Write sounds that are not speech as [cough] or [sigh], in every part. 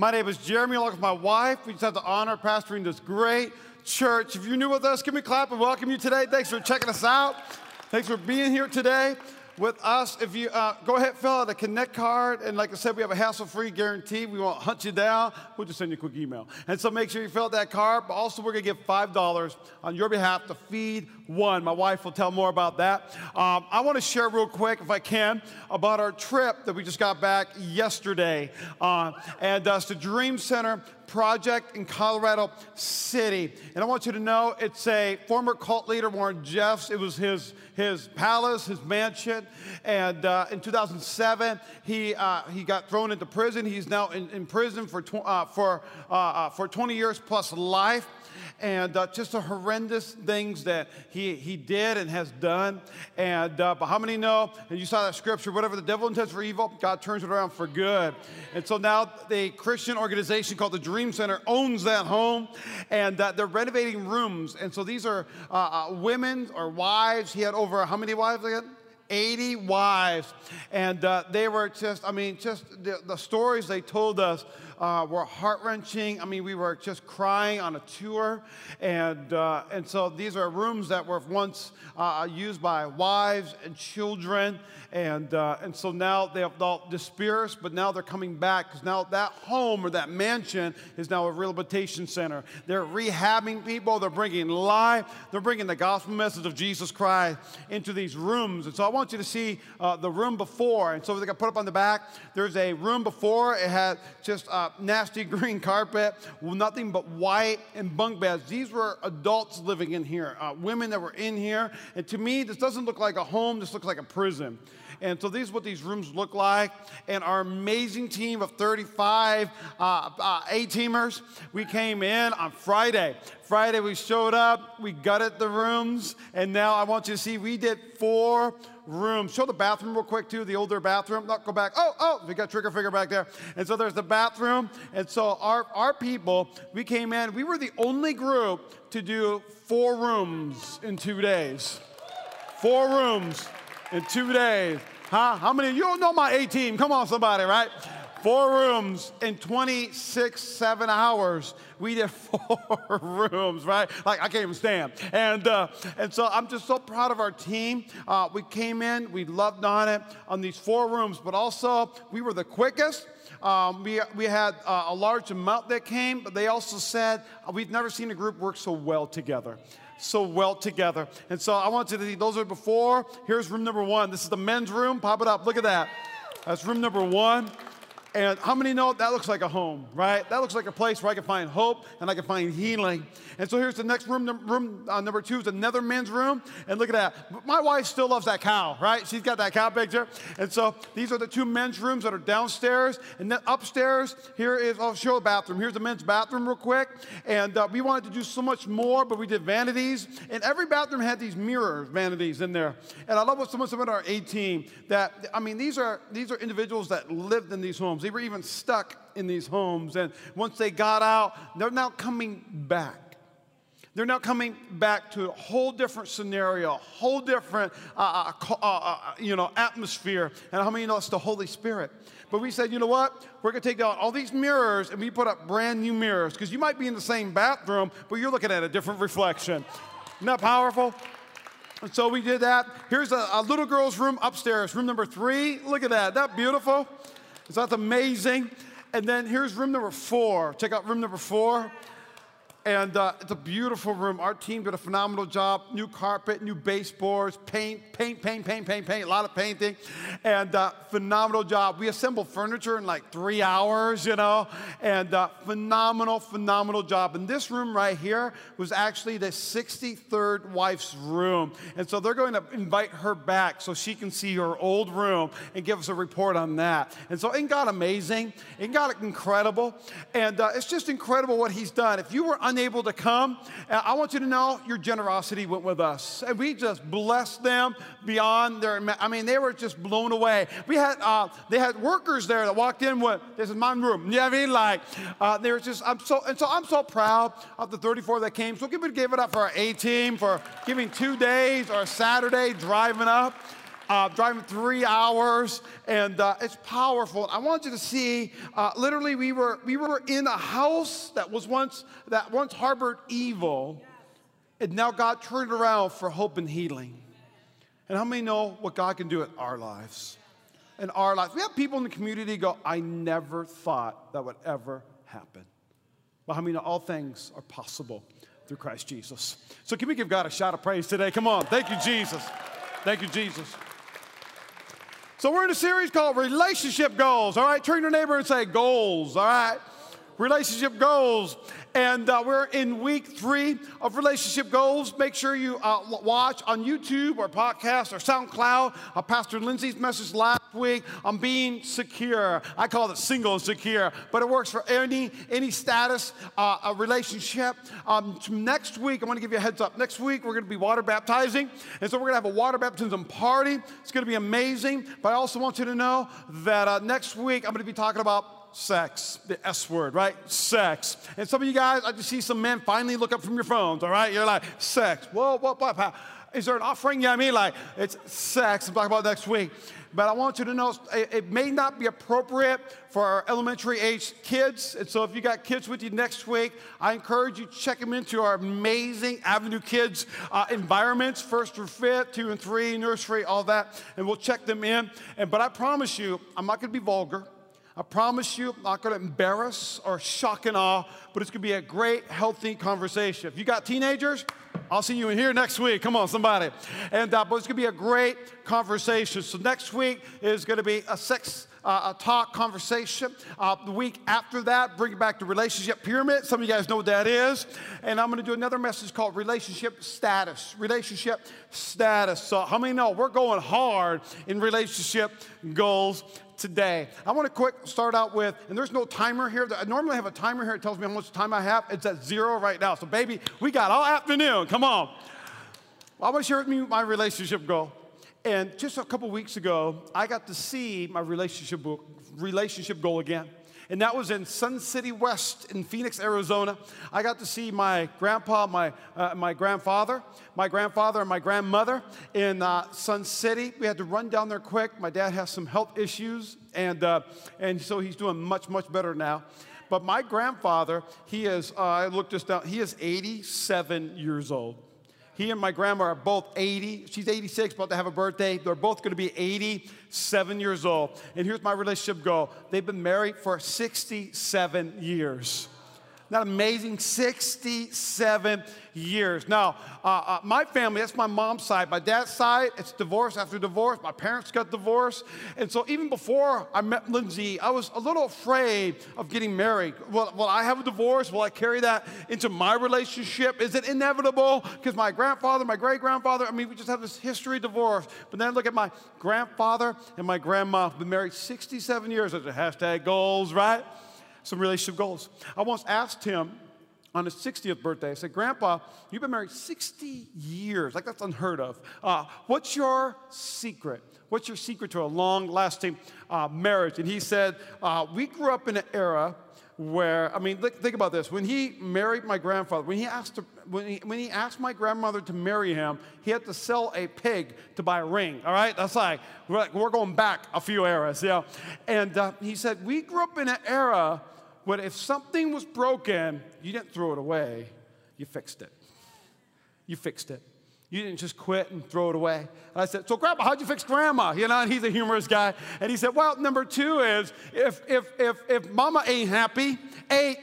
My name is Jeremy, along with my wife. We just have the honor of pastoring this great church. If you're new with us, give me a clap and welcome you today. Thanks for checking us out. Thanks for being here today with us. If you uh, go ahead, fill out a Connect card, and like I said, we have a hassle-free guarantee. We won't hunt you down. We'll just send you a quick email. And so make sure you fill out that card. But also, we're gonna give five dollars on your behalf to feed one. My wife will tell more about that. Um, I want to share real quick, if I can, about our trip that we just got back yesterday, uh, and uh, it's the Dream Center project in Colorado City. And I want you to know it's a former cult leader, Warren Jeffs. It was his, his palace, his mansion. And uh, in 2007, he, uh, he got thrown into prison. He's now in, in prison for, tw- uh, for, uh, uh, for 20 years plus life and uh, just the horrendous things that he, he did and has done. And uh, but how many know? And you saw that scripture: whatever the devil intends for evil, God turns it around for good. And so now the Christian organization called the Dream Center owns that home, and uh, they're renovating rooms. And so these are uh, uh, women or wives. He had over how many wives again? 80 wives. And uh, they were just, I mean, just the, the stories they told us uh, were heart wrenching. I mean, we were just crying on a tour. And, uh, and so these are rooms that were once uh, used by wives and children. And, uh, and so now they have all dispersed, but now they're coming back because now that home or that mansion is now a rehabilitation center. They're rehabbing people, they're bringing life, they're bringing the gospel message of Jesus Christ into these rooms. And so I want you to see uh, the room before. And so they got put up on the back. There's a room before, it had just uh, nasty [laughs] green carpet, nothing but white and bunk beds. These were adults living in here, uh, women that were in here. And to me, this doesn't look like a home, this looks like a prison. And so these what these rooms look like. And our amazing team of 35 uh, uh, A-teamers, we came in on Friday. Friday we showed up, we gutted the rooms, and now I want you to see we did four rooms. Show the bathroom real quick too, the older bathroom. Not go back. Oh, oh, we got trigger finger back there. And so there's the bathroom. And so our, our people, we came in, we were the only group to do four rooms in two days. Four rooms in two days. Huh? How many? You don't know my A team. Come on, somebody, right? Four rooms in 26, seven hours. We did [laughs] four rooms, right? Like I can't even stand. And uh, and so I'm just so proud of our team. Uh, we came in, we loved on it on these four rooms, but also we were the quickest. Um, we, we had uh, a large amount that came, but they also said we've never seen a group work so well together so well together. And so I want you to see those are before. Here's room number one. This is the men's room. Pop it up. Look at that. That's room number one. And how many know that looks like a home, right? That looks like a place where I can find hope and I can find healing. And so here's the next room. Room uh, number two is another men's room. And look at that. My wife still loves that cow, right? She's got that cow picture. And so these are the two men's rooms that are downstairs. And then upstairs, here is, I'll show a bathroom. Here's the men's bathroom real quick. And uh, we wanted to do so much more, but we did vanities. And every bathroom had these mirror vanities in there. And I love what someone said about our A team that, I mean, these are, these are individuals that lived in these homes homes. They were even stuck in these homes. And once they got out, they're now coming back. They're now coming back to a whole different scenario, a whole different, uh, uh, uh, uh, you know, atmosphere. And how many know it's the Holy Spirit? But we said, you know what? We're going to take down all these mirrors and we put up brand new mirrors because you might be in the same bathroom, but you're looking at a different reflection. Isn't that powerful? And so we did that. Here's a, a little girl's room upstairs, room number three. Look at that. That beautiful. Is that amazing? And then here's room number four. Check out room number four. And uh, it's a beautiful room. Our team did a phenomenal job. New carpet, new baseboards, paint, paint, paint, paint, paint, paint, a lot of painting. And uh, phenomenal job. We assembled furniture in like three hours, you know, and uh, phenomenal, phenomenal job. And this room right here was actually the 63rd wife's room. And so they're going to invite her back so she can see her old room and give us a report on that. And so ain't God amazing? Ain't God incredible? And uh, it's just incredible what he's done. If you were unable to come, I want you to know your generosity went with us. And we just blessed them beyond their, I mean, they were just blown away. We had, uh, they had workers there that walked in with, this is my room. You know what I mean? Like, uh, they were just, I'm so, and so I'm so proud of the 34 that came. So give it, give it up for our A team for giving two days or Saturday driving up. Uh, driving three hours, and uh, it's powerful. I want you to see. Uh, literally, we were we were in a house that was once that once harbored evil, and now God turned around for hope and healing. And how many know what God can do in our lives? In our lives, we have people in the community go, "I never thought that would ever happen." But how many know all things are possible? through Christ Jesus. So, can we give God a shout of praise today? Come on. Thank you, Jesus. Thank you, Jesus. So, we're in a series called Relationship Goals. All right, turn your neighbor and say, Goals. All right relationship goals. And uh, we're in week three of relationship goals. Make sure you uh, watch on YouTube or podcast or SoundCloud uh, Pastor Lindsay's message last week on being secure. I call it single and secure, but it works for any any status uh, a relationship. Um, next week, I want to give you a heads up. Next week, we're going to be water baptizing, and so we're going to have a water baptism party. It's going to be amazing. But I also want you to know that uh, next week I'm going to be talking about sex, the S word, right? Sex. And some of you guys, I just see some men finally look up from your phones, all right? You're like, sex. Whoa, what, what? Is there an offering? Yeah, I mean, like, it's sex. I'm talking about next week. But I want you to know it, may not be appropriate for our elementary age kids. And so if you got kids with you next week, I encourage you check them into our amazing Avenue Kids uh, environments, first through fifth, two and three, nursery, all that. And we'll check them in. And, but I promise you, I'm not going to be vulgar. I promise you, I'm not to embarrass or shock and awe, but it's to be a great, healthy conversation. If you got teenagers, I'll see you in here next week. Come on, somebody. And uh, but it's to be a great conversation. So next week is to be a sex uh, a talk conversation. Uh, the week after that, bring it back to relationship pyramid. Some of you guys know what that is. And I'm going to do another message called relationship status. Relationship status. So how many know we're going hard in relationship goals today. I want to quick start out with, and there's no timer here. I normally have a timer here. It tells me how much time I have. It's at zero right now. So, baby, we got all afternoon. Come on. Well, I want to share with you my relationship goal. And just a couple weeks ago, I got to see my relationship, relationship goal again and that was in Sun City West in Phoenix, Arizona. I got to see my grandpa, my, uh, my grandfather, my grandfather, and my grandmother in uh, Sun City. We had to run down there quick. My dad has some health issues, and, uh, and so he's doing much, much better now. But my grandfather, he is, uh, I looked this down, he is 87 years old. He and my grandma are both 80. She's 86, about to have a birthday. They're both going to be 87 years old. And here's my relationship goal they've been married for 67 years. Not amazing? 67 years. Now, uh, uh, my family, that's my mom's side. My dad's side, it's divorce after divorce. My parents got divorced. And so even before I met Lindsay, I was a little afraid of getting married. Will, will I have a divorce? Will I carry that into my relationship? Is it inevitable? Because my grandfather, my great grandfather, I mean, we just have this history of divorce. But then I look at my grandfather and my grandma, been married 67 years. That's a hashtag goals, right? Some relationship goals. I once asked him on his 60th birthday, I said, Grandpa, you've been married 60 years. Like, that's unheard of. Uh, what's your secret? What's your secret to a long lasting uh, marriage? And he said, uh, We grew up in an era where, I mean, think about this. When he married my grandfather, when he, asked to, when, he, when he asked my grandmother to marry him, he had to sell a pig to buy a ring, all right? That's like, we're, like, we're going back a few eras, yeah? And uh, he said, we grew up in an era where if something was broken, you didn't throw it away, you fixed it. You fixed it. You didn't just quit and throw it away. And I said, So, Grandpa, how'd you fix Grandma? You know, and he's a humorous guy. And he said, Well, number two is if, if, if, if Mama ain't happy, ain't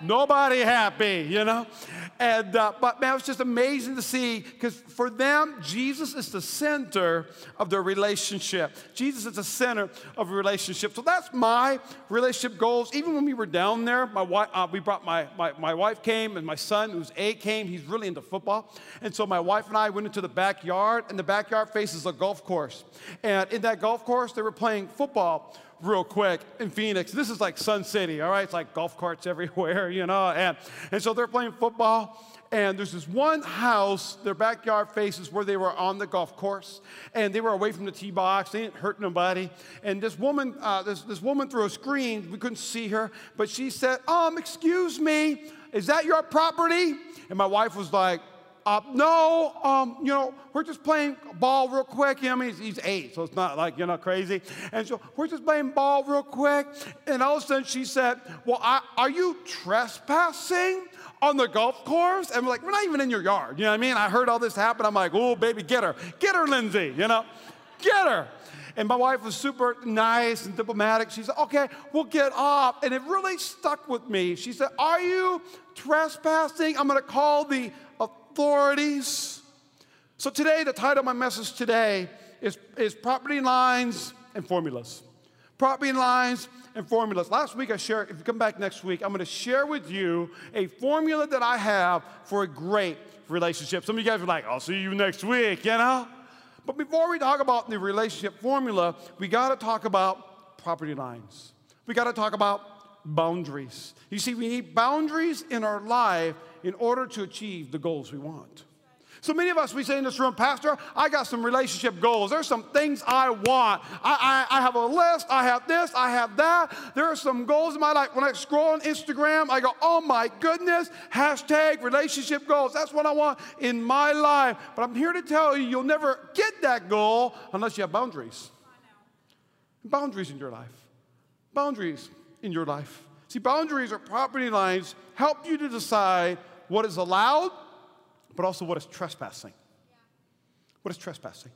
nobody happy, you know? And, uh, but man, it was just amazing to see because for them, Jesus is the center of their relationship. Jesus is the center of a relationship. So that's my relationship goals. Even when we were down there, my wife, uh, we brought my, my, my wife came and my son, who's eight, came. He's really into football. And so my wife and I went into the backyard, and the backyard faces a golf course. And in that golf course, they were playing football real quick in Phoenix. This is like Sun City, all right? It's like golf carts [laughs] everywhere, you know. And, and so they're playing football. And there's this one house, their backyard faces where they were on the golf course, and they were away from the tee box. They didn't hurt nobody. And this woman, uh, this, this woman through a screen, we couldn't see her, but she said, "Um, excuse me, is that your property?" And my wife was like, uh, no, um, you know, we're just playing ball real quick. You know, I mean, he's, he's, eight, so it's not like, you know, crazy. And so we're just playing ball real quick. And all of a sudden she said, Well, I, are you trespassing? On the golf course, and we're like, we're not even in your yard. You know what I mean? I heard all this happen. I'm like, oh, baby, get her. Get her, Lindsay, you know? Get her. And my wife was super nice and diplomatic. She said, okay, we'll get off. And it really stuck with me. She said, Are you trespassing? I'm going to call the authorities. So today, the title of my message today is, is Property Lines and Formulas. Property lines and formulas. Last week I shared, if you come back next week, I'm going to share with you a formula that I have for a great relationship. Some of you guys are like, I'll see you next week, you know? But before we talk about the relationship formula, we got to talk about property lines. We got to talk about boundaries. You see, we need boundaries in our life in order to achieve the goals we want. So many of us, we say in this room, Pastor, I got some relationship goals. There's some things I want. I, I, I, have a list. I have this. I have that. There are some goals in my life. When I scroll on Instagram, I go, oh my goodness, hashtag relationship goals. That's what I want in my life. But I'm here to tell you, you'll never get that goal unless you have boundaries. Boundaries in your life. Boundaries in your life. See, boundaries or property lines help you to decide what is allowed but also what is trespassing. What is trespassing?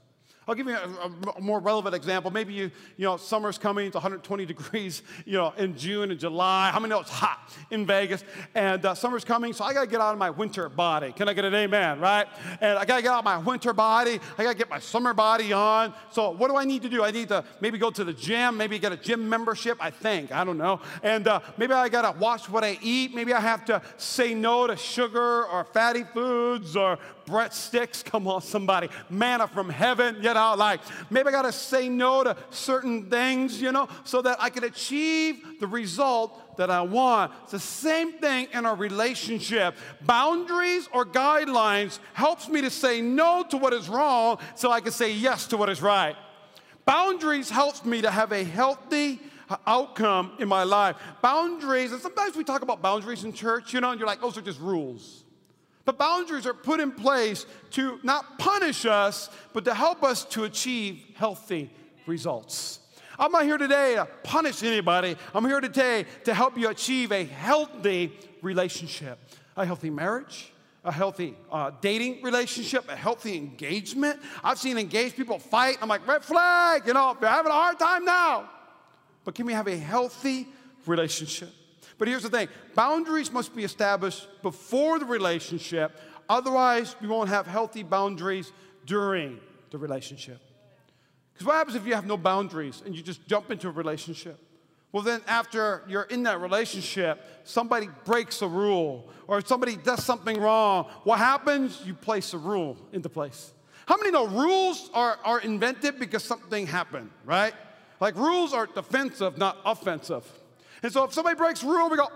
I'll give you a, a, more relevant example. Maybe you, you know, summer's coming, it's 120 [laughs] degrees, you know, in June and July. How many know it's hot in Vegas? And uh, summer's coming, so I got to get out of my winter body. Can I get an amen, right? And I got to get out of my winter body. I got to get my summer body on. So what do I need to do? I need to maybe go to the gym, maybe get a gym membership, I think. I don't know. And uh, maybe I got to watch what I eat. Maybe I have to say no to sugar or fatty foods or breadsticks. Come on, somebody. Manna from heaven, you know, like maybe I got to say no to certain things, you know, so that I can achieve the result that I want. It's the same thing in a relationship. Boundaries or guidelines helps me to say no to what is wrong so I can say yes to what is right. Boundaries helps me to have a healthy uh, outcome in my life. Boundaries, and sometimes we talk about boundaries in church, you know, and you're like, those are just rules. But boundaries are put in place to not punish us, but to help us to achieve healthy results. I'm not here today to punish anybody. I'm here today to help you achieve a healthy relationship, a healthy marriage, a healthy uh, dating relationship, a healthy engagement. I've seen engaged people fight. I'm like, red flag, you know, they're having a hard time now. But can we have a healthy relationship? But here's the thing boundaries must be established before the relationship, otherwise, we won't have healthy boundaries during the relationship. Because what happens if you have no boundaries and you just jump into a relationship? Well, then, after you're in that relationship, somebody breaks a rule or somebody does something wrong. What happens? You place a rule into place. How many know rules are, are invented because something happened, right? Like rules are defensive, not offensive. And so if somebody breaks rule, we go,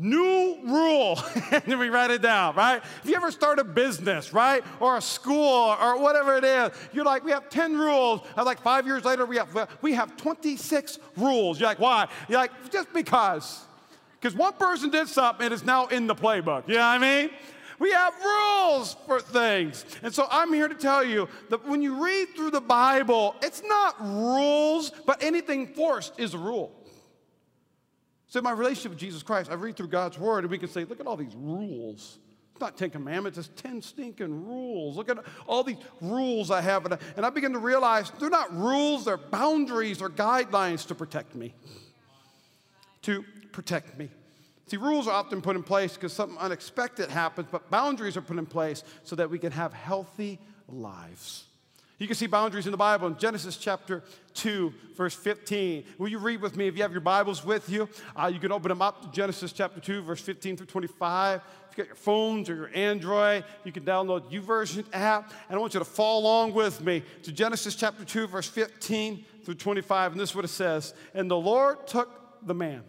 new rule. [laughs] and then we write it down, right? If you ever start a business, right? Or a school or whatever it is, you're like, we have 10 rules. And like five years later, we have, we have 26 rules. You're like, why? You're like, just because. Because one person did something and it's now in the playbook. You know what I mean? We have rules for things. And so I'm here to tell you that when you read through the Bible, it's not rules, but anything forced is a rule. So, my relationship with Jesus Christ, I read through God's Word and we can say, look at all these rules. It's not 10 commandments, it's 10 stinking rules. Look at all these rules I have. And I, and I begin to realize they're not rules, they're boundaries or guidelines to protect me. To protect me. See, rules are often put in place because something unexpected happens, but boundaries are put in place so that we can have healthy lives. You can see boundaries in the Bible in Genesis chapter 2, verse 15. Will you read with me if you have your Bibles with you? Uh, you can open them up to Genesis chapter 2, verse 15 through 25. If you got your phones or your Android, you can download the YouVersion app. And I want you to follow along with me to Genesis chapter 2, verse 15 through 25. And this is what it says And the Lord took the man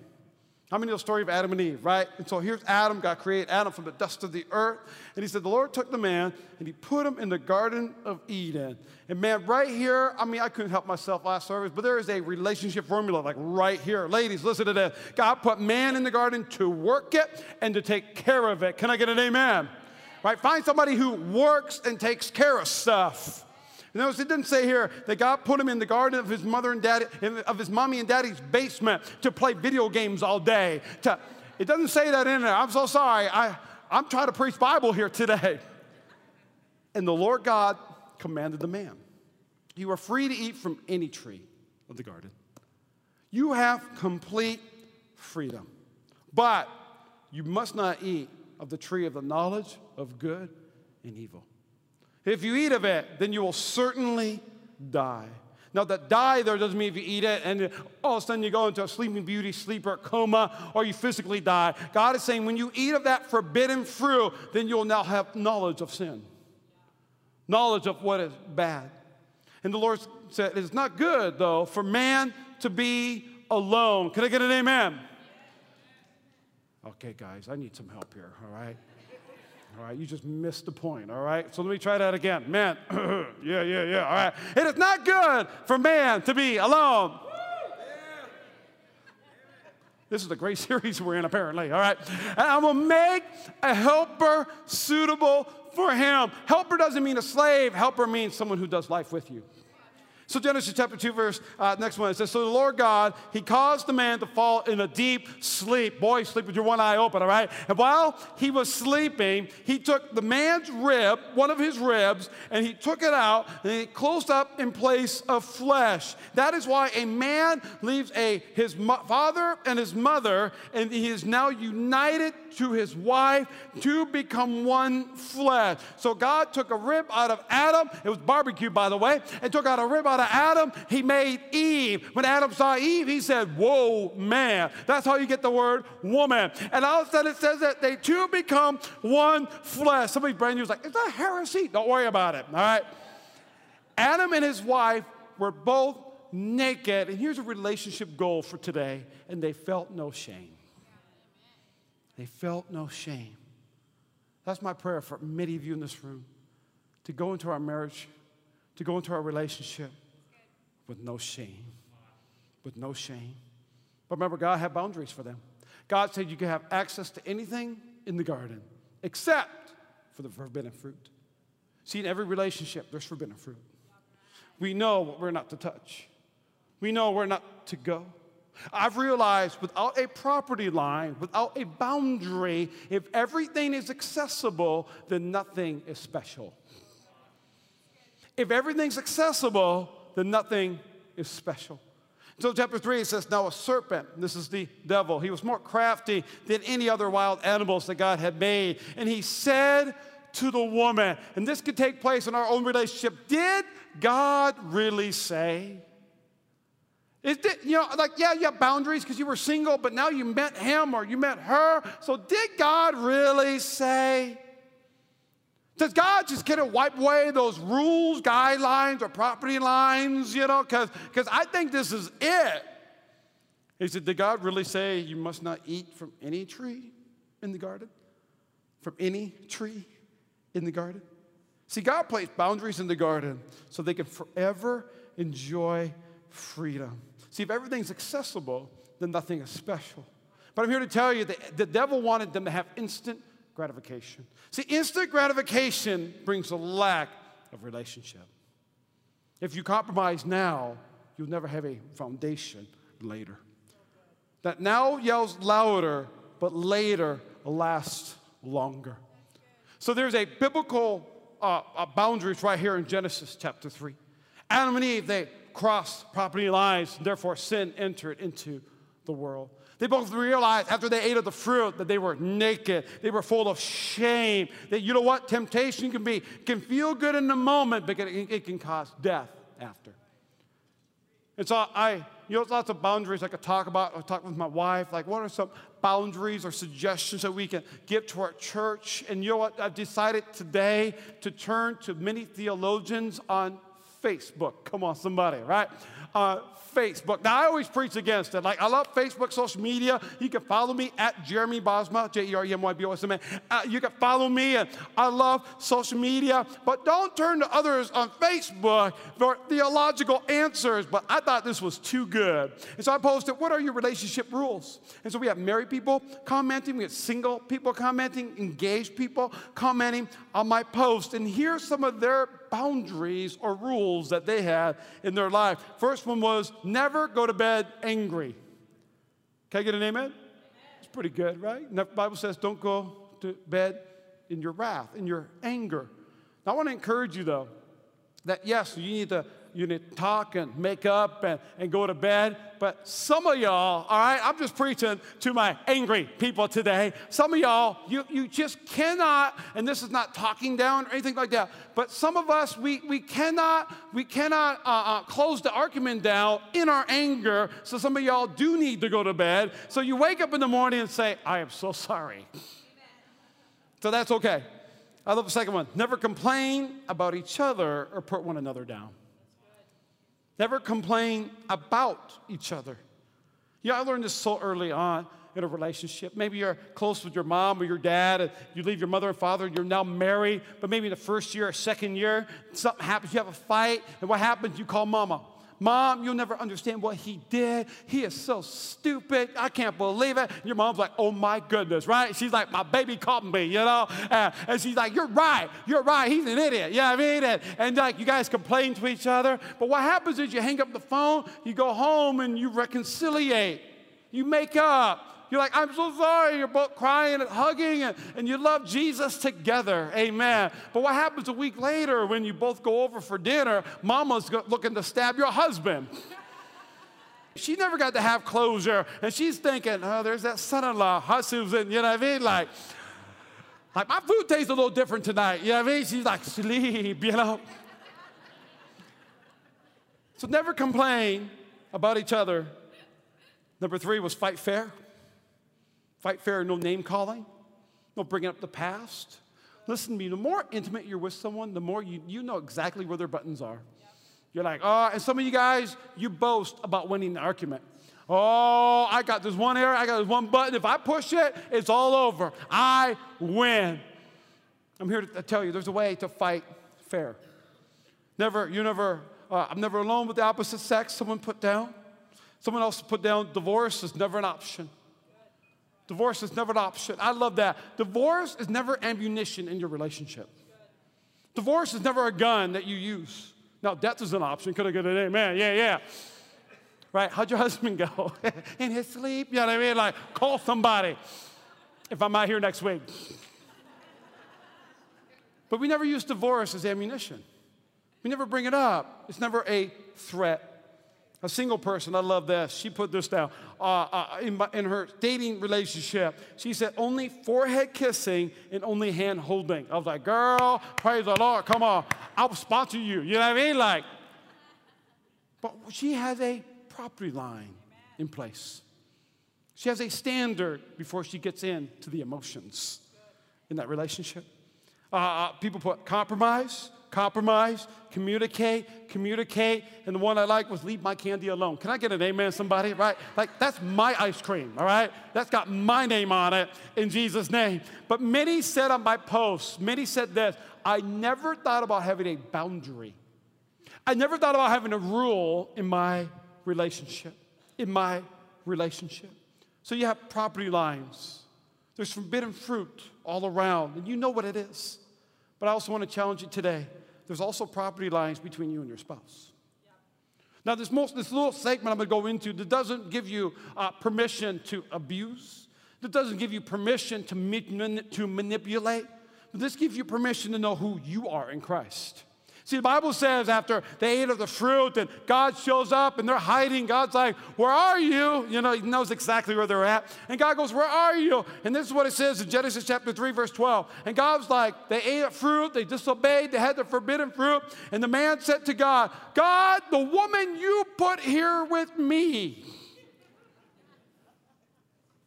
how many know the story of Adam and Eve, right? And so here's Adam, God created Adam from the dust of the earth. And he said, The Lord took the man and he put him in the Garden of Eden. And man, right here, I mean, I couldn't help myself last service, but there is a relationship formula, like right here. Ladies, listen to this. God put man in the garden to work it and to take care of it. Can I get an amen? right? Find somebody who works and takes care of stuff. Notice it didn't say here that God put him in the garden of his mother and daddy, of his mommy and daddy's basement to play video games all day. To, it doesn't say that in there. I'm so sorry. I, I'm trying to preach Bible here today. [laughs] And the Lord God commanded the man, You are free to eat from any tree of the garden. You have complete freedom. But you must not eat of the tree of the knowledge of good and evil. If you eat of it, then you will certainly die. Now, that die there doesn't mean if you eat it and all of a sudden you go into a sleeping beauty, sleeper, or coma, or you physically die. God is saying when you eat of that forbidden fruit, then you'll now have knowledge of sin, knowledge of what is bad. And the Lord said, It's not good, though, for man to be alone. Can I get an amen? Okay, guys, I need some help here, all right? All right, you just missed the point, all right? So let me try that again. Man, [clears throat] yeah, yeah, yeah, all right. It is not good for man to be alone. This is a great [laughs] series we're in, apparently, all right? And I will make a helper suitable for him. Helper doesn't mean a slave, helper means someone who does life with you. So Genesis chapter 2, verse, uh, next one, it says, So the Lord God, he caused the man to fall in a deep sleep. Boy, sleep with your one eye open, all right? And while he was sleeping, he took the man's rib, one of his ribs, and he took it out and he closed up in place of flesh. That is why a man leaves a, his father and his mother, and he is now united to his wife to become one flesh. So God took a rib out of Adam, it was barbecue, by the way, and took out a rib out of Adam, he made Eve. When Adam saw Eve, he said, Whoa, man. That's how you get the word woman. And all of a sudden it says that they two become one flesh. Somebody brand new was like, Is that heresy? Don't worry about it. All right. Adam and his wife were both naked. And here's a relationship goal for today. And they felt no shame. They felt no shame. That's my prayer for many of you in this room to go into our marriage, to go into our relationship with no shame. With no shame. But remember, God had boundaries for them. God said you can have access to anything in the garden except for the forbidden fruit. See, in every relationship, there's forbidden fruit. We know what we're not to touch, we know where not to go. I've realized without a property line, without a boundary, if everything is accessible, then nothing is special. If everything's accessible, then nothing is special. So, chapter 3, it says, Now a serpent, this is the devil, he was more crafty than any other wild animals that God had made. And he said to the woman, and this could take place in our own relationship, Did God really say? Is it, you know, like, yeah, you have boundaries because you were single, but now you met him or you met her. So, did God really say? Does God just kind of wipe away those rules, guidelines, or property lines, you know? Because I think this is it. He said, Did God really say you must not eat from any tree in the garden? From any tree in the garden? See, God placed boundaries in the garden so they can forever enjoy freedom. See, if everything's accessible, then nothing is special. But I'm here to tell you that the devil wanted them to have instant gratification. See, instant gratification brings a lack of relationship. If you compromise now, you'll never have a foundation later. That now yells louder, but later lasts longer. So there's a biblical uh, boundaries right here in Genesis chapter 3. Adam and Eve, they crossed property lines, and therefore sin entered into the world. They both realized after they ate of the fruit that they were naked. They were full of shame. That you know what? Temptation can be, can feel good in the moment, but it can cause death after. And so I, you know, lots of boundaries I could talk about. I talk with my wife, like what are some boundaries or suggestions that we can give to our church? And you know what? I've decided today to turn to many theologians on Facebook. Come on, somebody, right? Uh, Facebook. Now, I always preach against it. Like, I love Facebook, social media. You can follow me at Jeremy Bosma, J E R E M Y B O S M A. Uh, you can follow me, and I love social media. But don't turn to others on Facebook for theological answers. But I thought this was too good. And so I posted, What are your relationship rules? And so we have married people commenting, we have single people commenting, engaged people commenting on my post. And here's some of their boundaries or rules that they had in their life. First one was never go to bed angry. Can I get an amen? It's pretty good, right? The Bible says don't go to bed in your wrath, in your anger. Now, I want to encourage you, though, that yes, you need to you need to talk and make up and, and go to bed. But some of y'all, all right, I'm just preaching to my angry people today. Some of y'all, you, you just cannot, and this is not talking down or anything like that, but some of us, we, we cannot, we cannot uh, uh, close the argument down in our anger. So some of y'all do need to go to bed. So you wake up in the morning and say, I am so sorry. So that's okay. I love the second one. Never complain about each other or put one another down. Never complain about each other. Yeah, I learned this so early on in a relationship. Maybe you're close with your mom or your dad, and you leave your mother and father, and you're now married, but maybe in the first year or second year, something happens, you have a fight, and what happens? You call mama. Mom, you'll never understand what he did. He is so stupid. I can't believe it. Your mom's like, oh my goodness, right? She's like, my baby caught me, you know? Uh, and she's like, you're right. You're right. He's an idiot. You know what I mean? And, and like, you guys complain to each other. But what happens is you hang up the phone, you go home, and you reconciliate. You make up. You're like, I'm so sorry. You're both crying and hugging, and, and you love Jesus together. Amen. But what happens a week later when you both go over for dinner? Mama's looking to stab your husband. She never got to have closure, and she's thinking, oh, there's that son in law, huh, Susan? You know what I mean? Like, like, my food tastes a little different tonight. You know what I mean? She's like, sleep, you know? So never complain about each other. Number three was fight fair. Fight fair, no name calling, no bringing up the past. Listen to me, the more intimate you're with someone, the more you, you know exactly where their buttons are. You're like, oh, and some of you guys, you boast about winning the argument. Oh, I got this one area, I got this one button. If I push it, it's all over. I win. I'm here to tell you there's a way to fight fair. Never, you never, uh, I'm never alone with the opposite sex, someone put down. Someone else put down divorce is never an option. Divorce is never an option. I love that. Divorce is never ammunition in your relationship. Divorce is never a gun that you use. Now, death is an option. Could I get an amen? Yeah, yeah. Right? How'd your [laughs] husband go? [laughs] in his sleep? You know what I mean? Like, call somebody if I'm out here next week. But we never use divorce as ammunition. We never bring it up. It's never a threat a single person, I love this. She put this down uh, uh, in, my, in, her dating relationship. She said, only forehead kissing and only hand holding. I was like, girl, praise the Lord, come on, I'll sponsor you. You know what I mean? Like, but she has a property line in place. She has a standard before she gets into the emotions in that relationship. Uh, uh people put compromise, compromise, communicate, communicate. And the one I like was leave my candy alone. Can I get an amen, somebody? Right? Like, that's my ice cream, all right? That's got my name on it in Jesus' name. But many said on my posts, many said this I never thought about having a boundary. I never thought about having a rule in my relationship, in my relationship. So you have property lines. There's forbidden fruit all around, and you know what it is. But I also want to challenge you today there's also property lines between you and your spouse. Now, this, most, this little segment I'm going to go into that doesn't give you uh, permission to abuse, that doesn't give you permission to, to manipulate, but this gives you permission to know who you are in Christ. See, the Bible says after they ate of the fruit and God shows up and they're hiding, God's like, Where are you? You know, He knows exactly where they're at. And God goes, Where are you? And this is what it says in Genesis chapter 3, verse 12. And God's like, They ate of fruit, they disobeyed, they had the forbidden fruit. And the man said to God, God, the woman you put here with me.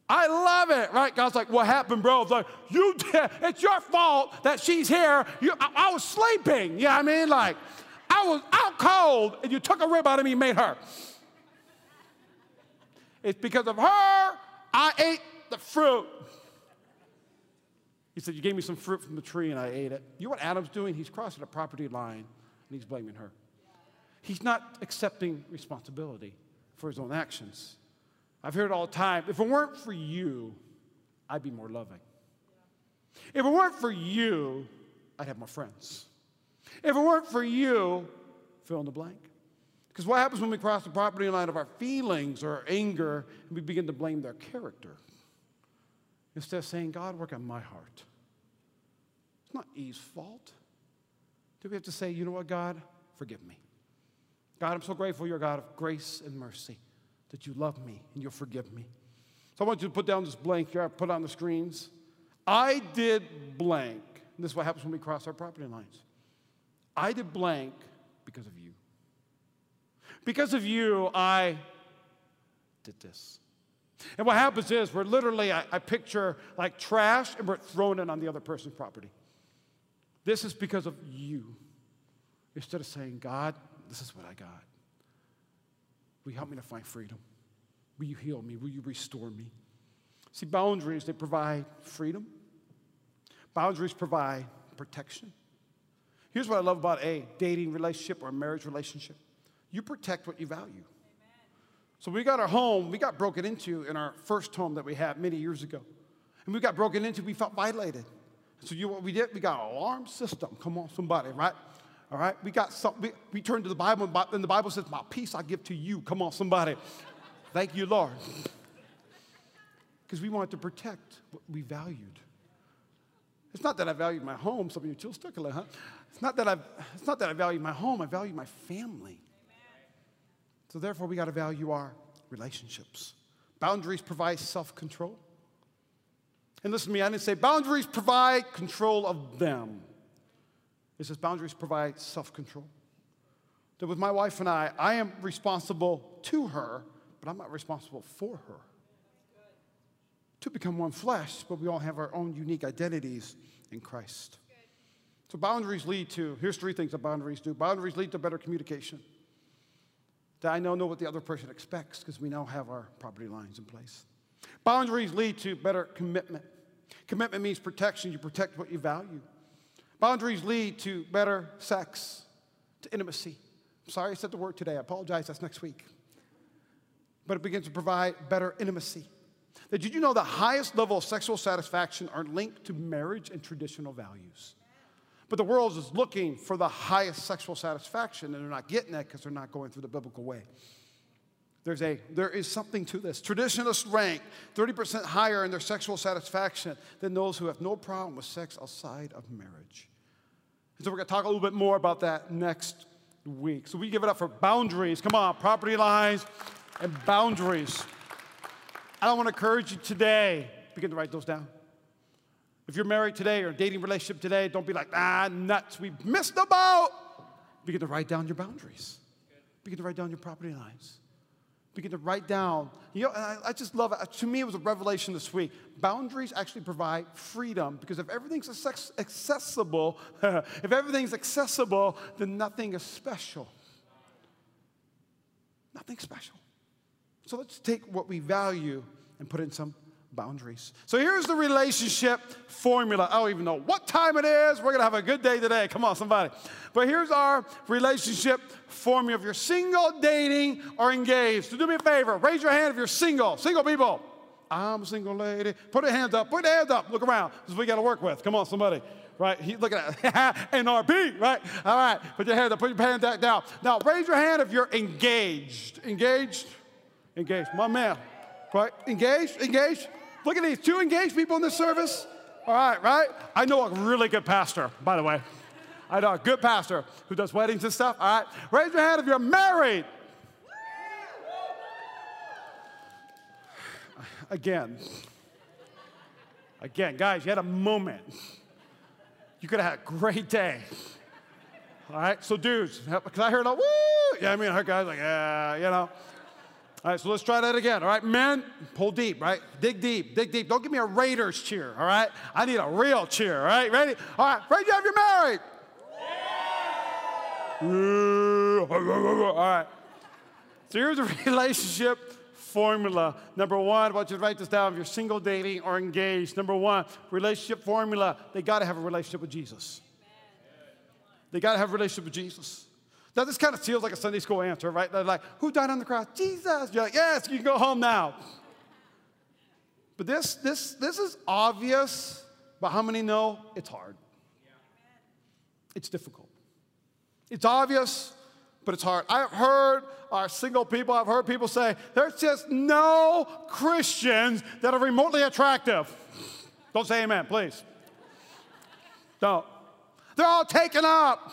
I love it, right? God's like, what happened, bro? It's like, you did, it's your fault that she's here. You, I, I, was sleeping, you know what I mean? Like, I was out cold and you took a rib out of me and made her. It's because of her I ate the fruit. He said, You gave me some fruit from the tree and I ate it. You know what Adam's doing? He's crossing a property line and he's blaming her. He's not accepting responsibility for his own actions. I've heard it all the time. If it weren't for you, I'd be more loving. If it weren't for you, I'd have more friends. If it weren't for you, fill in the blank. Because what happens when we cross the property line of our feelings or our anger and we begin to blame their character? Instead of saying, God, work on my heart. It's not Eve's fault. Do we have to say, you know what, God, forgive me? God, I'm so grateful you're a God of grace and mercy, that you love me and you'll forgive me. So I want you to put down this blank here, I put on the screens. I did blank. And this is what happens when we cross our property lines. I did blank because of you. Because of you, I did this. And what happens is we're literally, I, I, picture like trash and we're throwing it on the other person's property. This is because of you. Instead of saying, God, this is what I got. Will you help me to find freedom? Will you heal me? Will you restore me? See, boundaries, they provide freedom. Boundaries provide protection. Here's what I love about a dating relationship or a marriage relationship you protect what you value. So we got our home, we got broken into in our first home that we had many years ago. And we got broken into, we felt violated. So you know what we did? We got an alarm system. Come on, somebody, right? All right, we got some, we, we turned to the Bible, and the Bible says, My peace I give to you. Come on, somebody. Thank you, Lord. Because we wanted to protect what we valued. It's not that I valued my home, some of you still stuck huh? It's not that I it's not that I value my home, I value my family. So therefore we got to value our relationships. Boundaries provide self-control. And listen to me, I didn't say boundaries provide control of them. It says boundaries provide self control. That with my wife and I, I am responsible to her, but I'm not responsible for her. To become one flesh, but we all have our own unique identities in Christ. So boundaries lead to, here's three things that boundaries do. Boundaries lead to better communication. That I now know what the other person expects because we now have our property lines in place. Boundaries lead to better commitment. Commitment means protection. You protect what you value. Boundaries lead to better sex, to intimacy. I'm sorry I said the word today. I apologize. That's next week. But it begins to provide better intimacy. That did you know the highest level of sexual satisfaction are linked to marriage and traditional values? But the world is looking for the highest sexual satisfaction, and they're not getting it because they're not going through the biblical way. There's a, there is something to this. Traditionalists rank 30% higher in their sexual satisfaction than those who have no problem with sex outside of marriage. And so we're going to talk a little bit more about that next week. So we give it up for boundaries. Come on, property lines and boundaries. I don't want to encourage you today, begin to write those down. If you're married today or dating relationship today, don't be like, ah, nuts, we missed the boat. Begin to write down your boundaries. Begin to write down your property lines begin to write down. You know, I, I, just love it. Uh, to me, it was a revelation this week. Boundaries actually provide freedom because if everything's accessible, [laughs] if everything's accessible, then nothing is special. Nothing special. So let's take what we value and put it in some boundaries. So here's the relationship formula. I don't even know what time it is. We're going to have a good day today. Come on, somebody. But here's our relationship formula. If you're single, dating, or engaged, so do me a favor. Raise your hand if you're single. Single people. I'm a single lady. Put your hands up. Put your hands up. Look around. This is what we got to work with. Come on, somebody. Right? He, look at. [laughs] NRB, right? All right. Put your hand up. Put your hand down. Now, raise your hand if you're engaged. Engaged? Engaged. My man. Right? Engaged? Engaged? Look at these two engaged people in this service. All right, right? I know a really good pastor, by the way. I know a good pastor who does weddings and stuff. All right, raise your hand if you're married. Again, again, guys, you had a moment. You could have had a great day. All right, so dudes, because I heard a woo. Yeah, I mean, I heard guys like, yeah, you know. All right, so let's try that again. All right, men, pull deep, right? Dig deep, dig deep. Don't give me a Raiders cheer, all right? I need a real cheer, all right? Ready? All right, hand if you're married. Yeah. All right. So here's a [laughs] relationship formula. Number one, I want you to write this down if you're single, dating, or engaged. Number one, relationship formula, they got to have a relationship with Jesus. They got to have a relationship with Jesus. Now, this kind of feels like a Sunday school answer, right? They're like, who died on the cross? Jesus. You're like, yes, you can go home now. But this, this, this is obvious, but how many know it's hard? It's difficult. It's obvious, but it's hard. I've heard our single people, I've heard people say, there's just no Christians that are remotely attractive. Don't say amen, please. Don't. They're all taken up.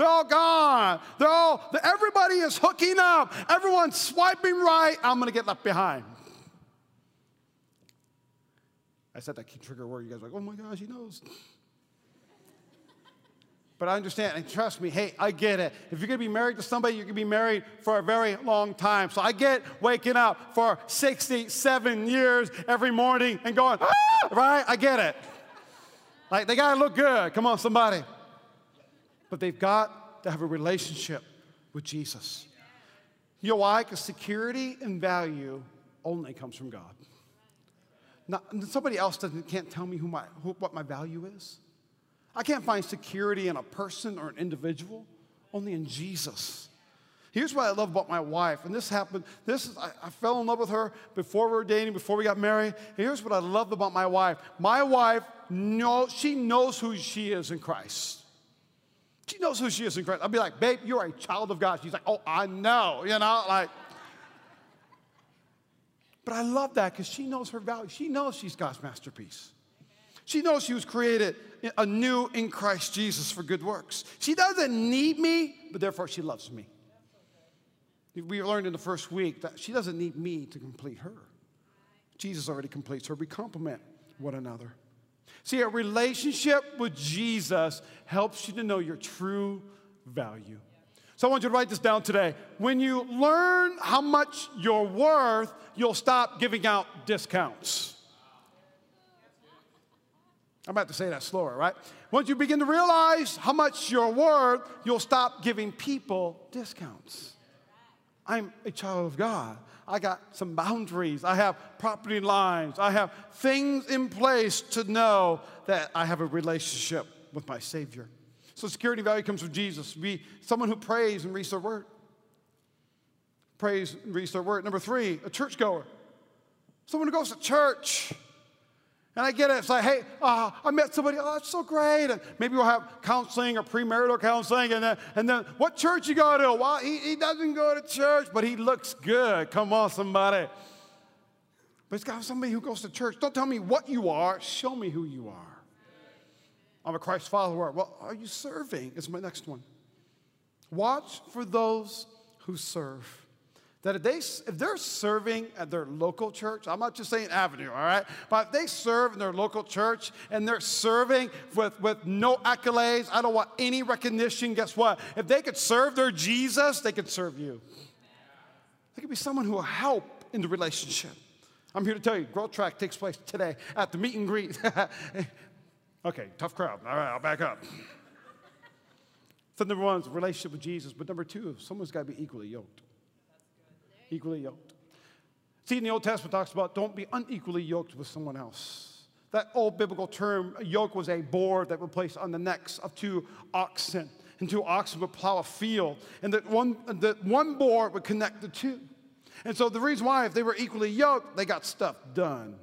They're all gone. They're all, everybody is hooking up. Everyone's swiping right. I'm going to get left behind. I said that key trigger word. You guys are like, oh my gosh, he knows. But I understand, and trust me, hey, I get it. If you're gonna be married to somebody, you're gonna be married for a very long time. So I get waking up for 67 years every morning and going, ah! right? I get it. Like, they gotta look good. Come on, somebody. But they've got to have a relationship with Jesus. You know why? Because security and value only comes from God. Not, somebody else doesn't, can't tell me who my, who, what my value is. I can't find security in a person or an individual, only in Jesus. Here's what I love about my wife, and this happened. This is, I, I, fell in love with her before we were dating, before we got married. And here's what I love about my wife. My wife knows she knows who she is in Christ. She knows who she is in Christ. I'll be like, babe, you're a child of God. She's like, oh, I know, you know, like. But I love that because she knows her value. She knows she's God's masterpiece. She knows she was created anew in Christ Jesus for good works. She doesn't need me, but therefore she loves me. We learned in the first week that she doesn't need me to complete her. Jesus already completes her. We complement one another. See, a relationship with Jesus helps you to know your true value. So I want you to write this down today. When you learn how much you're worth, you'll stop giving out discounts. I'm about to say that slower, right? Once you begin to realize how much you're worth, you'll stop giving people discounts. I'm a child of God. I got some boundaries. I have property lines. I have things in place to know that I have a relationship with my Savior. So security value comes from Jesus. Be someone who prays and reads their word. Prays and reads their word. Number three, a churchgoer. Someone who goes to church. And I get it. It's like, hey, uh, I met somebody. Oh, that's so great. And maybe we'll have counseling or premarital counseling. And then, and then what church you go to? Well, he, he doesn't go to church, but he looks good. Come on, somebody. But it's got somebody who goes to church. Don't tell me what you are. Show me who you are. I'm a Christ follower. Well, are you serving? Is my next one. Watch for those who serve. That if, they, if they're serving at their local church, I'm not just saying Avenue, all right? But if they serve in their local church and they're serving with, with no accolades, I don't want any recognition, guess what? If they could serve their Jesus, they could serve you. They could be someone who will help in the relationship. I'm here to tell you, Growth Track takes place today at the meet and greet. [laughs] okay, tough crowd. All right, I'll back up. So, number one is relationship with Jesus, but number two, someone's got to be equally yoked equally yoked. See, in the Old Testament talks about don't be unequally yoked with someone else. That old biblical term, yoke, was a board that would place on the necks of two oxen. And two oxen would plow a field. And that one, that one board would connect the two. And so the reason why, if they were equally yoked, they got stuff done.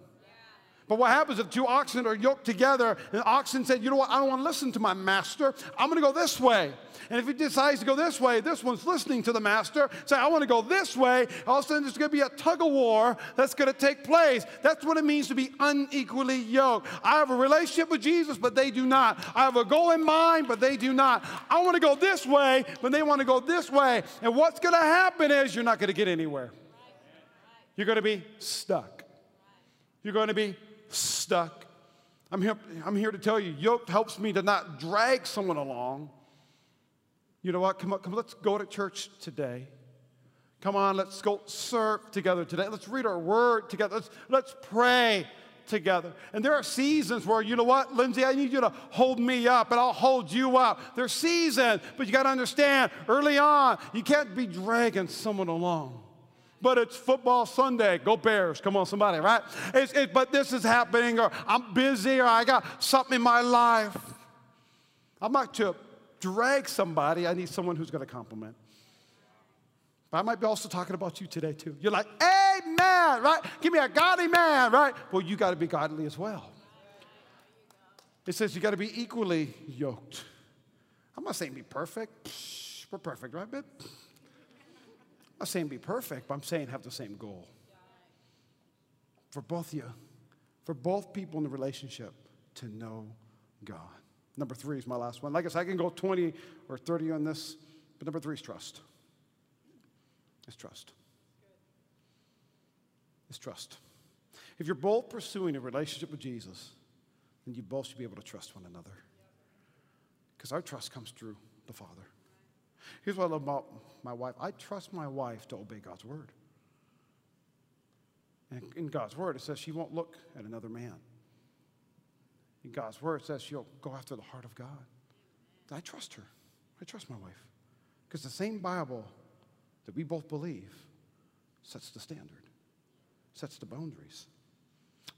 But what happens if two oxen are yoked together and the oxen said, you know what, I don't want to listen to my master. I'm going to go this way. And if he decides to go this way, this one's listening to the master, say, I want to go this way. All of a sudden, there's going to be a tug of war that's going to take place. That's what it means to be unequally yoked. I have a relationship with Jesus, but they do not. I have a goal in mind, but they do not. I want to go this way, but they want to go this way. And what's going to happen is you're not going to get anywhere. You're going to be stuck. You're going to be stuck. I'm here, I'm here to tell you, yoke helps me to not drag someone along. You know what? Come on, come, let's go to church today. Come on, let's go serve together today. Let's read our word together. Let's, let's pray together. And there are seasons where, you know what, Lindsay, I need you to hold me up and I'll hold you up. There's seasons, but you got to understand early on, you can't be dragging someone along. But it's football Sunday. Go Bears. Come on, somebody, right? It's, it, but this is happening, or I'm busy, or I got something in my life. I'm not to drag somebody, I need someone who's going to complement. But I might be also talking about you today, too. You're like, Amen, right? Give me a godly man, right? Well, you got to be godly as well. It says you got to be equally yoked. I'm not saying be perfect. We're perfect, right, babe? I'm not saying be perfect, but I'm saying have the same goal. For both you, for both people in the relationship to know God. Number three is my last one. Like I said, I can go 20 or 30 on this, but number three is trust. It's trust. It's trust. If you're both pursuing a relationship with Jesus, then you both should be able to trust one another. Because our trust comes through the Father. Here's what I love about my wife I trust my wife to obey God's word. And in God's word, it says she won't look at another man. In God's word, it says she'll go after the heart of God. I trust her. I trust my wife. Because the same Bible that we both believe sets the standard, sets the boundaries.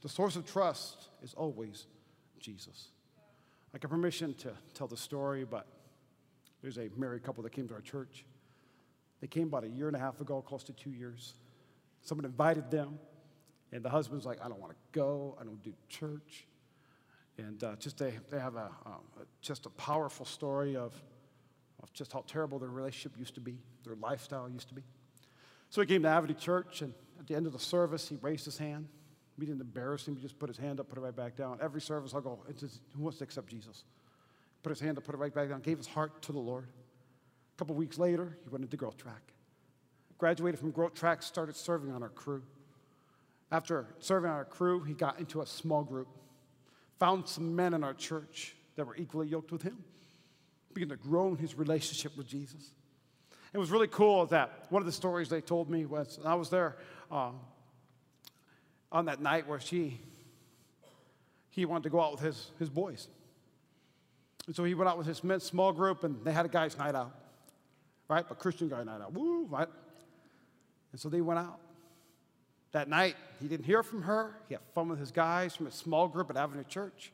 The source of trust is always Jesus. I got permission to tell the story, but there's a married couple that came to our church. They came about a year and a half ago, close to two years. Someone invited them, and the husband's like, I don't want to go, I don't do church. And uh, just they, they have a, um, just a powerful story of, of just how terrible their relationship used to be, their lifestyle used to be. So he came to Avenue Church, and at the end of the service, he raised his hand. We didn't embarrass him. He just put his hand up, put it right back down. Every service, I'll go, just, who wants to accept Jesus? Put his hand up, put it right back down, gave his heart to the Lord. A couple weeks later, he went into growth track. Graduated from growth track, started serving on our crew. After serving on our crew, he got into a small group, found some men in our church that were equally yoked with him, began to grow in his relationship with Jesus. It was really cool that one of the stories they told me was I was there uh, on that night where she, he wanted to go out with his, his boys. And so he went out with his small group and they had a guy's night out, right? A Christian guy night out, woo, right? And so they went out. That night, he didn't hear from her. He had fun with his guys from his small group at Avenue Church,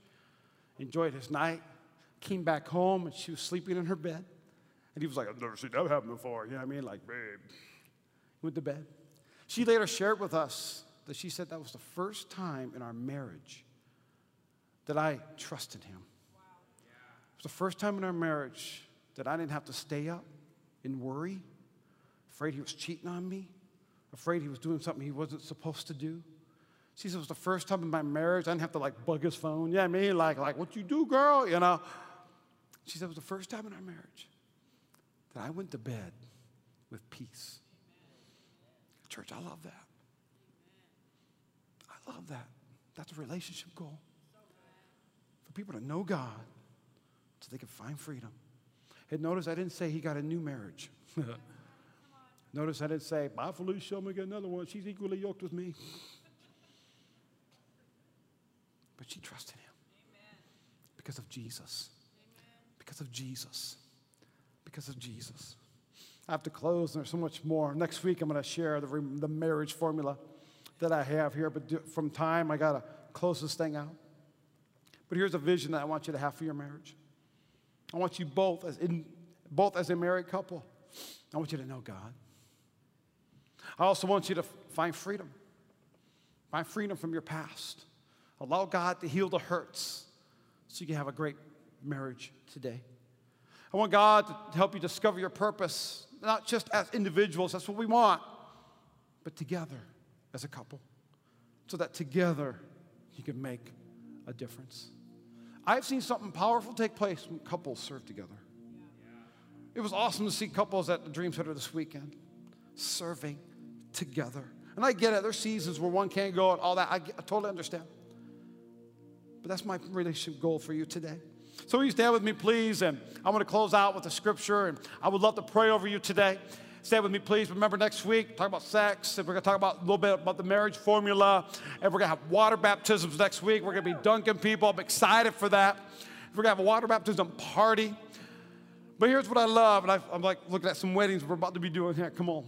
enjoyed his night, came back home, and she was sleeping in her bed. And he was like, I've never seen that happen before. You know what I mean? Like, babe. He went to bed. She later shared with us that she said that was the first time in our marriage that I trusted him. The first time in our marriage that I didn't have to stay up and worry, afraid he was cheating on me, afraid he was doing something he wasn't supposed to do. She said it was the first time in my marriage I didn't have to like bug his phone. Yeah, I mean, like, like, what you do, girl? You know. She said it was the first time in our marriage that I went to bed with peace. Church, I love that. I love that. That's a relationship goal. For people to know God so they could find freedom. And notice I didn't say he got a new marriage. [laughs] notice I didn't say, my Felicia, I'm going to get another one. She's equally yoked with me. But she trusted him because of Jesus. Because of Jesus. Because of Jesus. I have to close, and there's so much more. Next week, I'm going to share the, the marriage formula that I have here, but from time, I got to close this thing out. But here's a vision that I want you to have for your marriage. I want you both as, in, both as a married couple, I want you to know God. I also want you to find freedom. Find freedom from your past. Allow God to heal the hurts so you can have a great marriage today. I want God to help you discover your purpose, not just as individuals, that's what we want, but together as a couple, so that together you can make a difference. I've seen something powerful take place when couples serve together. It was awesome to see couples at the Dream Center this weekend serving together. And I get it, there's seasons where one can't go and all that. I, get, I totally understand. But that's my relationship goal for you today. So will you stand with me, please? And I'm going to close out with a scripture, and I would love to pray over you today. Stay with me, please. Remember, next week, talk about sex, and we're going to talk about a little bit about the marriage formula, and we're going to have water baptisms next week. We're going to be dunking people. I'm excited for that. We're going to have a water baptism party. But here's what I love, and I, I'm like looking at some weddings we're about to be doing here. Come on.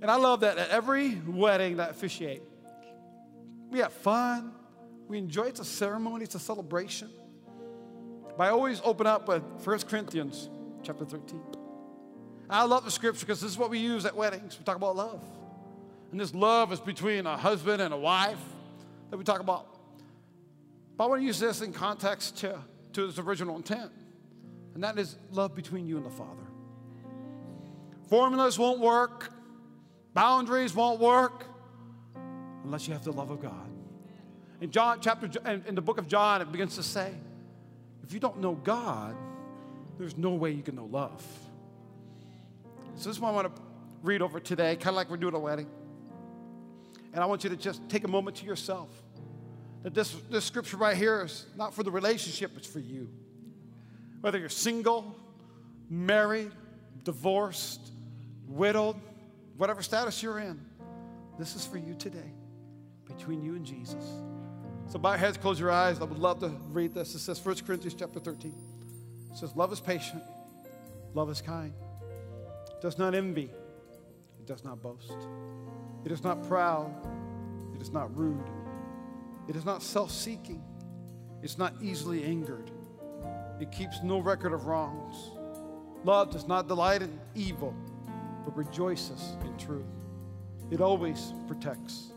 And I love that at every wedding that I officiate, we have fun, we enjoy It's a ceremony, it's a celebration. But I always open up with 1 Corinthians chapter 13. I love the scripture because this is what we use at weddings. We talk about love. And this love is between a husband and a wife that we talk about. But I want to use this in context to, to its original intent, and that is love between you and the Father. Formulas won't work, boundaries won't work unless you have the love of God. In John chapter in the book of John, it begins to say, if you don't know God, there's no way you can know love. So this is what I want to read over today, kind of like we're doing a wedding. And I want you to just take a moment to yourself. That this, this scripture right here is not for the relationship, it's for you. Whether you're single, married, divorced, widowed, whatever status you're in, this is for you today, between you and Jesus. So bow your heads, close your eyes. I would love to read this. It says 1 Corinthians chapter 13. It says, Love is patient, love is kind. Does not envy, it does not boast. It is not proud, it is not rude. It is not self seeking, it's not easily angered. It keeps no record of wrongs. Love does not delight in evil, but rejoices in truth. It always protects,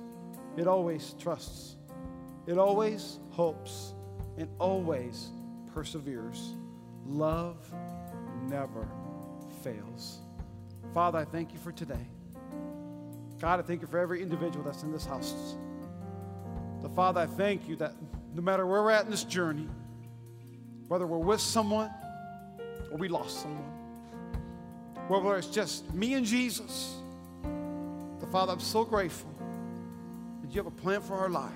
it always trusts it always hopes and always perseveres. Love never fails. Father, I thank you for today. God, I thank you for every individual that's in this house. The Father, I thank you that no matter where we're at in this journey, whether we're with someone or we lost someone, whether it's just me and Jesus, the Father, I'm so grateful that you have a plan for our life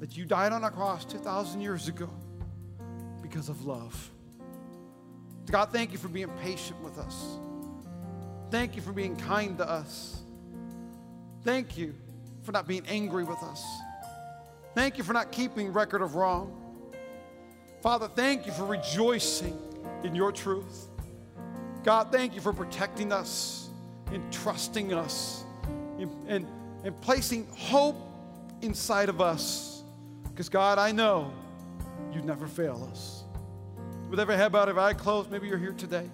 that you died on a cross 2,000 years ago because of love. God, thank you for being patient with us. Thank you for being kind to us. Thank you for not being angry with us. Thank you for not keeping record of wrong. Father, thank you for rejoicing in your truth. God, thank you for protecting us and trusting us and, and, and placing hope inside of us because, God, I know you never fail us. With every head bowed, every eye closed, maybe you're here today.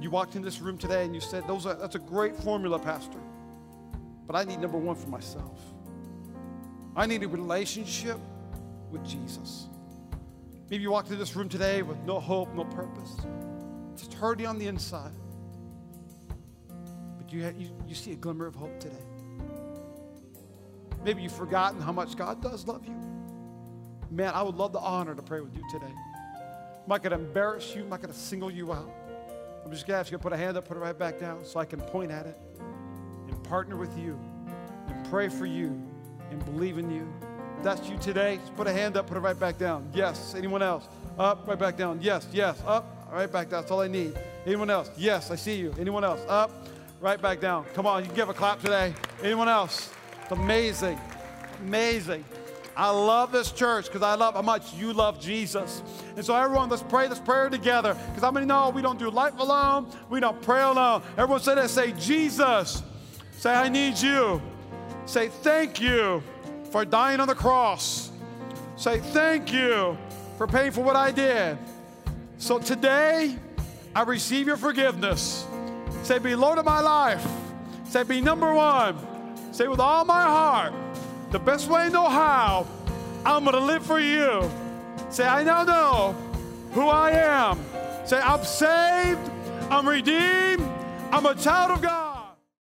You walked in this room today and you said, Those are, That's a great formula, Pastor. But I need number one for myself. I need a relationship with Jesus. Maybe you walked in this room today with no hope, no purpose, just hurting on the inside. But you, you, you see a glimmer of hope today. Maybe you've forgotten how much God does love you. Man, I would love the honor to pray with you today. I'm not going to embarrass you. I'm not going to single you out. I'm just going to ask you to put a hand up, put it right back down so I can point at it and partner with you and pray for you and believe in you. If that's you today, just put a hand up, put it right back down. Yes. Anyone else? Up, right back down. Yes, yes. Up, right back down. That's all I need. Anyone else? Yes, I see you. Anyone else? Up, right back down. Come on, you can give a clap today. Anyone else? It's amazing. Amazing. I love this church because I love how much you love Jesus. And so, everyone, let's pray this prayer together because how many know we don't do life alone? We don't pray alone. Everyone say that. Say, Jesus. Say, I need you. Say, thank you for dying on the cross. Say, thank you for paying for what I did. So, today, I receive your forgiveness. Say, be Lord of my life. Say, be number one. Say with all my heart, the best way I know how, I'm going to live for you. Say, I now know who I am. Say, I'm saved, I'm redeemed, I'm a child of God.